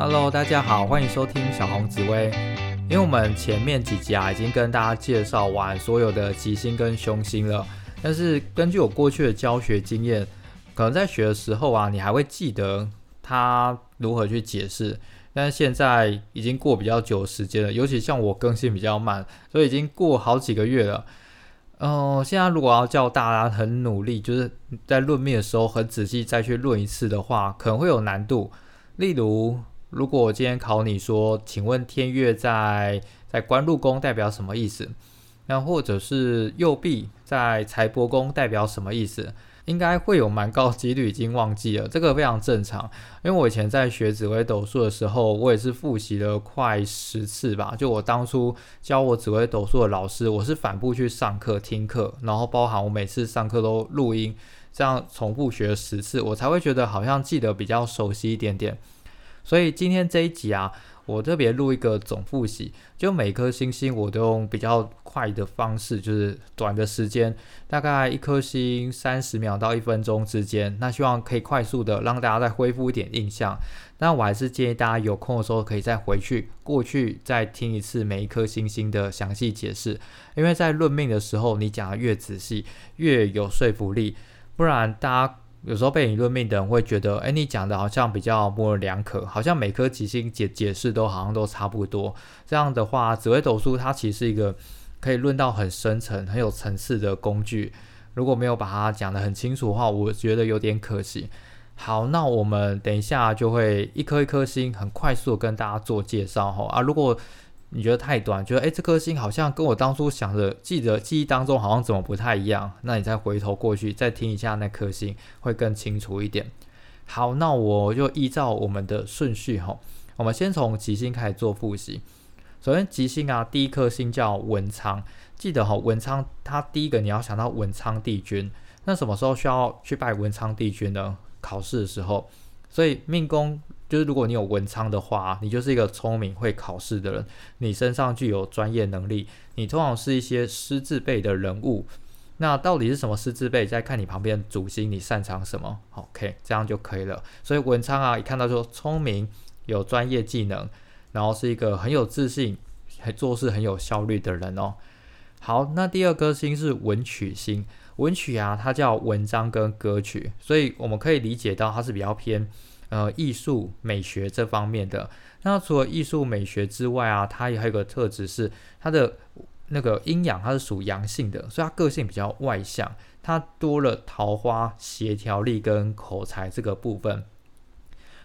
Hello，大家好，欢迎收听小红紫薇。因为我们前面几集啊，已经跟大家介绍完所有的吉星跟凶星了，但是根据我过去的教学经验，可能在学的时候啊，你还会记得它如何去解释。但是现在已经过比较久时间了，尤其像我更新比较慢，所以已经过好几个月了。嗯，现在如果要叫大家很努力，就是在论命的时候很仔细再去论一次的话，可能会有难度。例如，如果我今天考你说，请问天月在在官禄宫代表什么意思？那或者是右臂在财帛宫代表什么意思？应该会有蛮高几率已经忘记了，这个非常正常。因为我以前在学紫微斗数的时候，我也是复习了快十次吧。就我当初教我紫微斗数的老师，我是反复去上课听课，然后包含我每次上课都录音，这样重复学十次，我才会觉得好像记得比较熟悉一点点。所以今天这一集啊。我特别录一个总复习，就每颗星星我都用比较快的方式，就是短的时间，大概一颗星三十秒到一分钟之间。那希望可以快速的让大家再恢复一点印象。那我还是建议大家有空的时候可以再回去过去再听一次每一颗星星的详细解释，因为在论命的时候，你讲的越仔细，越有说服力，不然大家。有时候被你论命的人会觉得，哎，你讲的好像比较模棱两可，好像每颗吉星解解释都好像都差不多。这样的话，紫微斗数它其实是一个可以论到很深层、很有层次的工具。如果没有把它讲得很清楚的话，我觉得有点可惜。好，那我们等一下就会一颗一颗星很快速的跟大家做介绍哈啊，如果。你觉得太短，觉得诶这颗星好像跟我当初想的记得记忆当中好像怎么不太一样？那你再回头过去再听一下那颗星，会更清楚一点。好，那我就依照我们的顺序哈，我们先从吉星开始做复习。首先吉星啊，第一颗星叫文昌，记得哈，文昌它第一个你要想到文昌帝君。那什么时候需要去拜文昌帝君呢？考试的时候。所以命宫。就是如果你有文昌的话，你就是一个聪明会考试的人，你身上具有专业能力，你通常是一些师字辈的人物。那到底是什么师字辈？再看你旁边主星，你擅长什么？OK，这样就可以了。所以文昌啊，一看到说聪明，有专业技能，然后是一个很有自信，还做事很有效率的人哦。好，那第二颗星是文曲星，文曲啊，它叫文章跟歌曲，所以我们可以理解到它是比较偏。呃，艺术美学这方面的，那除了艺术美学之外啊，它也还有个特质是它的那个阴阳，它是属阳性的，所以它个性比较外向，它多了桃花、协调力跟口才这个部分。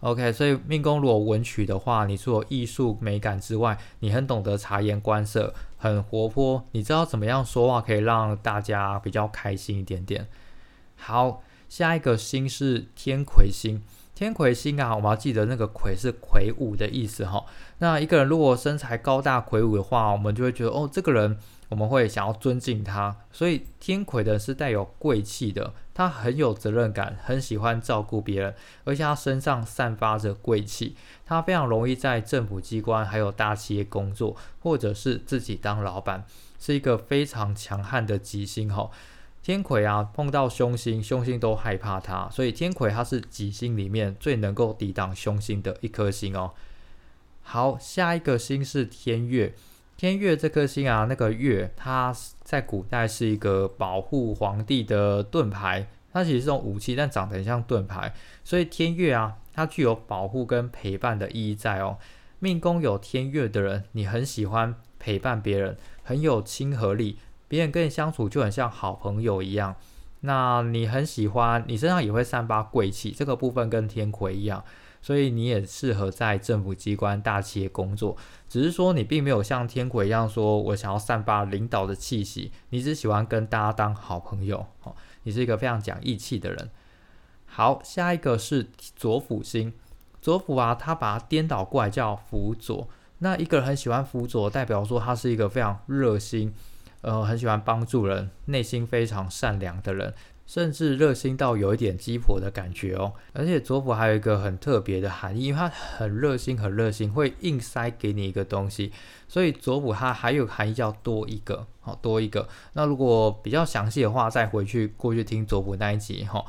OK，所以命宫如果文曲的话，你除了艺术美感之外，你很懂得察言观色，很活泼，你知道怎么样说话可以让大家比较开心一点点。好，下一个星是天魁星。天魁星啊，我们要记得那个魁是魁梧的意思哈。那一个人如果身材高大魁梧的话，我们就会觉得哦，这个人我们会想要尊敬他。所以天魁的是带有贵气的，他很有责任感，很喜欢照顾别人，而且他身上散发着贵气，他非常容易在政府机关还有大企业工作，或者是自己当老板，是一个非常强悍的吉星哈。天魁啊，碰到凶星，凶星都害怕它，所以天魁它是吉星里面最能够抵挡凶星的一颗星哦。好，下一个星是天月，天月这颗星啊，那个月它在古代是一个保护皇帝的盾牌，它其实是种武器，但长得很像盾牌，所以天月啊，它具有保护跟陪伴的意义在哦。命宫有天月的人，你很喜欢陪伴别人，很有亲和力。别人跟你相处就很像好朋友一样，那你很喜欢，你身上也会散发贵气，这个部分跟天魁一样，所以你也适合在政府机关、大企业工作。只是说你并没有像天魁一样说，我想要散发领导的气息，你只喜欢跟大家当好朋友。哦，你是一个非常讲义气的人。好，下一个是左辅星，左辅啊，他把它颠倒过来叫辅佐。那一个人很喜欢辅佐，代表说他是一个非常热心。呃，很喜欢帮助人，内心非常善良的人，甚至热心到有一点鸡婆的感觉哦。而且左辅还有一个很特别的含义，因为他很热心，很热心，会硬塞给你一个东西，所以左辅它还有含义叫多一个，好多一个。那如果比较详细的话，再回去过去听左辅那一集哈，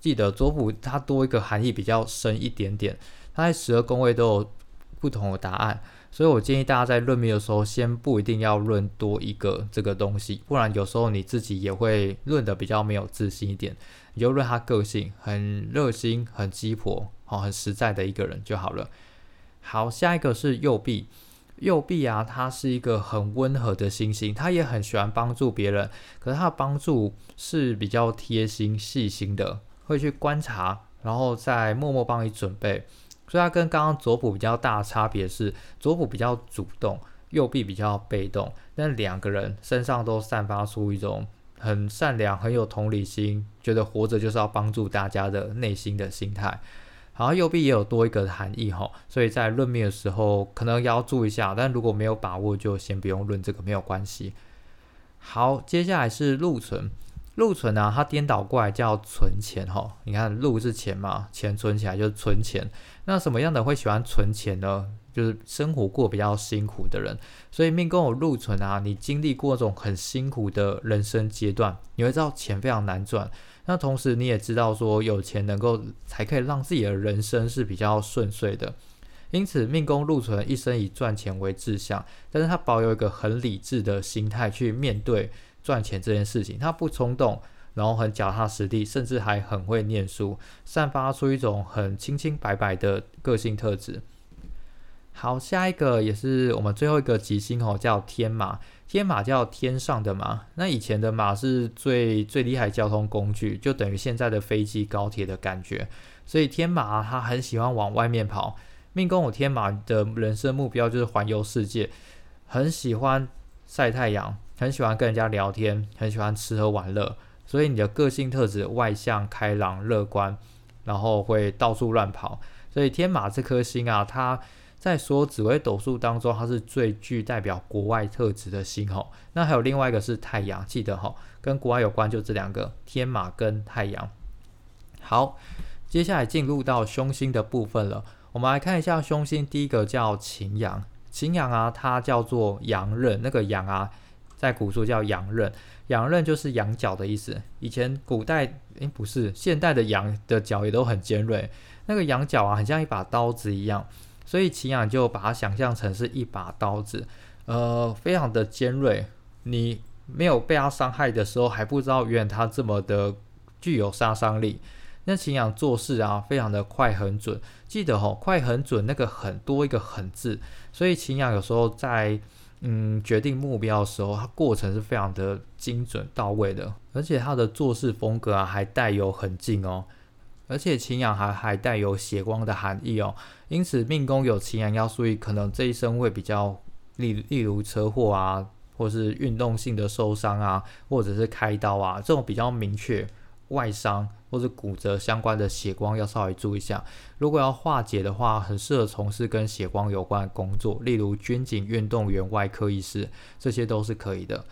记得左辅它多一个含义比较深一点点。它在十二宫位都有不同的答案。所以我建议大家在论命的时候，先不一定要论多一个这个东西，不然有时候你自己也会论的比较没有自信一点。你就论他个性，很热心、很鸡婆、好、很实在的一个人就好了。好，下一个是右臂。右臂啊，他是一个很温和的星星，他也很喜欢帮助别人，可是他的帮助是比较贴心、细心的，会去观察，然后再默默帮你准备。所以它跟刚刚左补比较大的差别是，左补比较主动，右臂比较被动。但两个人身上都散发出一种很善良、很有同理心，觉得活着就是要帮助大家的内心的心态。然后右臂也有多一个含义哈，所以在论命的时候可能要注意一下。但如果没有把握，就先不用论这个，没有关系。好，接下来是禄存。禄存呢，它颠倒过来叫存钱哈。你看禄是钱嘛，钱存起来就是存钱。那什么样的会喜欢存钱呢？就是生活过比较辛苦的人。所以命宫有禄存啊，你经历过这种很辛苦的人生阶段，你会知道钱非常难赚。那同时你也知道说有钱能够才可以让自己的人生是比较顺遂的。因此命宫禄存一生以赚钱为志向，但是他保有一个很理智的心态去面对。赚钱这件事情，他不冲动，然后很脚踏实地，甚至还很会念书，散发出一种很清清白白的个性特质。好，下一个也是我们最后一个吉星哦，叫天马。天马叫天上的马，那以前的马是最最厉害交通工具，就等于现在的飞机、高铁的感觉。所以天马他很喜欢往外面跑。命宫有天马的人生目标就是环游世界，很喜欢晒太阳。很喜欢跟人家聊天，很喜欢吃喝玩乐，所以你的个性特质外向、开朗、乐观，然后会到处乱跑。所以天马这颗星啊，它在所有紫微斗数当中，它是最具代表国外特质的星吼。那还有另外一个是太阳，记得吼，跟国外有关就这两个，天马跟太阳。好，接下来进入到凶星的部分了，我们来看一下凶星，第一个叫擎羊，擎羊啊，它叫做羊刃，那个羊啊。在古书叫羊刃，羊刃就是羊角的意思。以前古代，诶不是，现代的羊的角也都很尖锐，那个羊角啊，很像一把刀子一样，所以秦养就把它想象成是一把刀子，呃，非常的尖锐。你没有被它伤害的时候，还不知道原来它这么的具有杀伤力。那秦养做事啊，非常的快很准。记得吼，快很准，那个很多一个狠字，所以秦养有时候在。嗯，决定目标的时候，它过程是非常的精准到位的，而且他的做事风格啊，还带有很劲哦，而且擎羊还还带有血光的含义哦，因此命宫有擎羊要注意，可能这一生会比较例例如车祸啊，或是运动性的受伤啊，或者是开刀啊，这种比较明确外伤。或者骨折相关的血光要稍微注意一下。如果要化解的话，很适合从事跟血光有关的工作，例如军警、运动员、外科医师，这些都是可以的。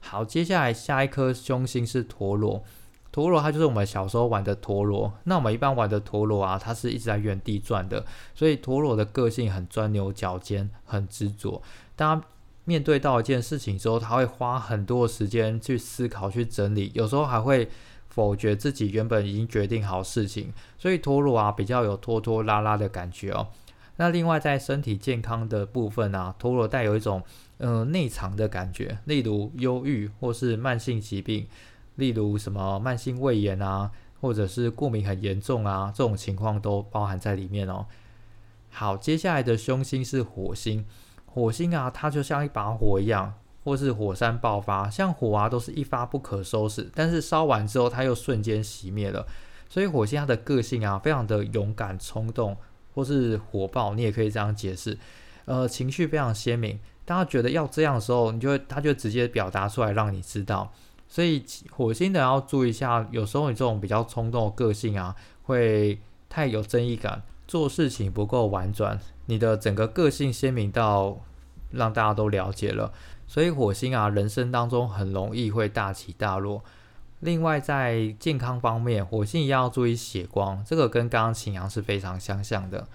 好，接下来下一颗凶星是陀螺。陀螺它就是我们小时候玩的陀螺。那我们一般玩的陀螺啊，它是一直在原地转的，所以陀螺的个性很钻牛角尖，很执着。当面对到一件事情之后，他会花很多时间去思考、去整理，有时候还会。否决自己原本已经决定好事情，所以陀螺啊比较有拖拖拉拉的感觉哦。那另外在身体健康的部分啊，陀螺带有一种嗯内藏的感觉，例如忧郁或是慢性疾病，例如什么慢性胃炎啊，或者是过敏很严重啊，这种情况都包含在里面哦。好，接下来的凶星是火星，火星啊它就像一把火一样。或是火山爆发，像火啊，都是一发不可收拾。但是烧完之后，它又瞬间熄灭了。所以火星它的个性啊，非常的勇敢、冲动，或是火爆，你也可以这样解释。呃，情绪非常鲜明。当他觉得要这样的时候，你就会，他就直接表达出来，让你知道。所以火星的要注意一下，有时候你这种比较冲动的个性啊，会太有争议感，做事情不够婉转，你的整个个性鲜明到让大家都了解了。所以火星啊，人生当中很容易会大起大落。另外，在健康方面，火星也要注意血光，这个跟刚刚擎羊是非常相像的。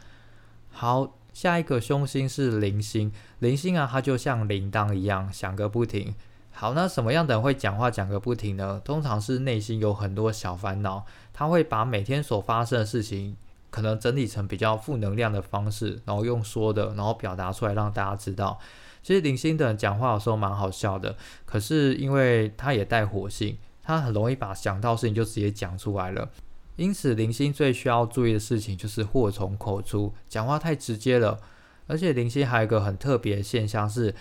好，下一个凶星是铃星，铃星啊，它就像铃铛一样响个不停。好，那什么样的人会讲话讲个不停呢？通常是内心有很多小烦恼，他会把每天所发生的事情可能整理成比较负能量的方式，然后用说的，然后表达出来让大家知道。其实零星的讲话有时候蛮好笑的，可是因为他也带火星，他很容易把想到事情就直接讲出来了。因此，零星最需要注意的事情就是祸从口出，讲话太直接了。而且零星还有一个很特别的现象是，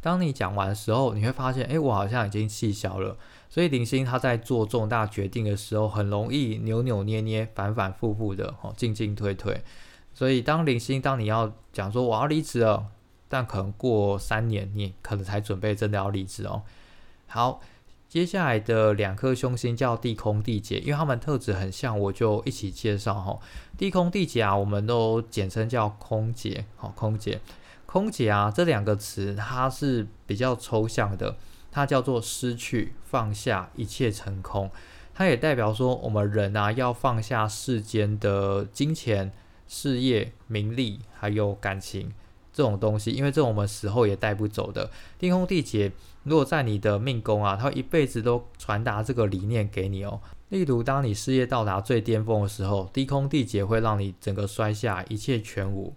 当你讲完的时候，你会发现，哎，我好像已经气消了。所以零星他在做重大决定的时候，很容易扭扭捏捏、反反复复的，哦，进进退退。所以当零星，当你要讲说我要离职了。但可能过三年，你可能才准备真的要离职哦。好，接下来的两颗凶星叫地空地劫，因为它们特质很像，我就一起介绍哈。地空地劫啊，我们都简称叫空劫，好，空劫，空劫啊，这两个词它是比较抽象的，它叫做失去、放下，一切成空。它也代表说，我们人啊要放下世间的金钱、事业、名利，还有感情。这种东西，因为这种我们死后也带不走的。低空地劫，如果在你的命宫啊，它一辈子都传达这个理念给你哦。例如，当你事业到达最巅峰的时候，低空地劫会让你整个摔下，一切全无；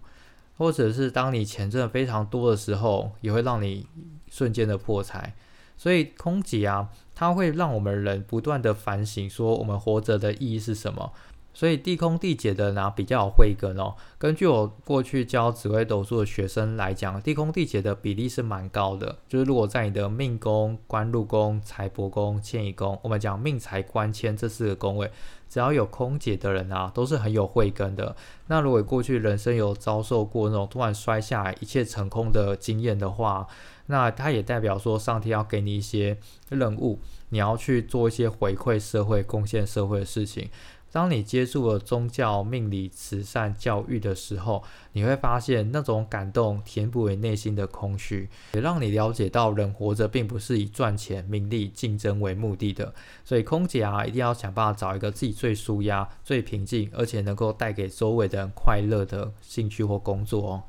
或者是当你钱挣非常多的时候，也会让你瞬间的破财。所以空劫啊，它会让我们人不断的反省，说我们活着的意义是什么。所以地空地解的呢比较有慧根哦。根据我过去教紫微斗数的学生来讲，地空地解的比例是蛮高的。就是如果在你的命宫、官禄宫、财帛宫、迁移宫，我们讲命财官迁这四个宫位，只要有空解的人啊，都是很有慧根的。那如果过去人生有遭受过那种突然摔下来、一切成空的经验的话，那它也代表说上天要给你一些任务，你要去做一些回馈社会、贡献社会的事情。当你接触了宗教、命理、慈善、教育的时候，你会发现那种感动填补你内心的空虚，也让你了解到人活着并不是以赚钱、名利、竞争为目的的。所以，空姐啊，一定要想办法找一个自己最舒压、最平静，而且能够带给周围的人快乐的兴趣或工作哦。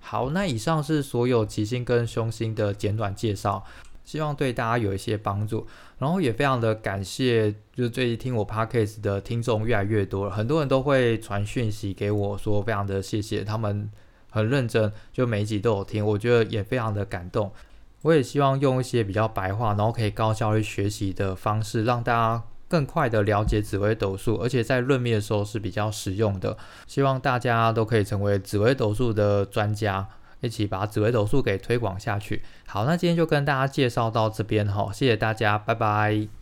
好，那以上是所有吉星跟凶星的简短介绍。希望对大家有一些帮助，然后也非常的感谢，就是最近听我 podcast 的听众越来越多了，很多人都会传讯息给我说，非常的谢谢他们，很认真，就每一集都有听，我觉得也非常的感动。我也希望用一些比较白话，然后可以高效率学习的方式，让大家更快的了解紫微斗数，而且在论命的时候是比较实用的。希望大家都可以成为紫微斗数的专家。一起把紫微斗数给推广下去。好，那今天就跟大家介绍到这边哈，谢谢大家，拜拜。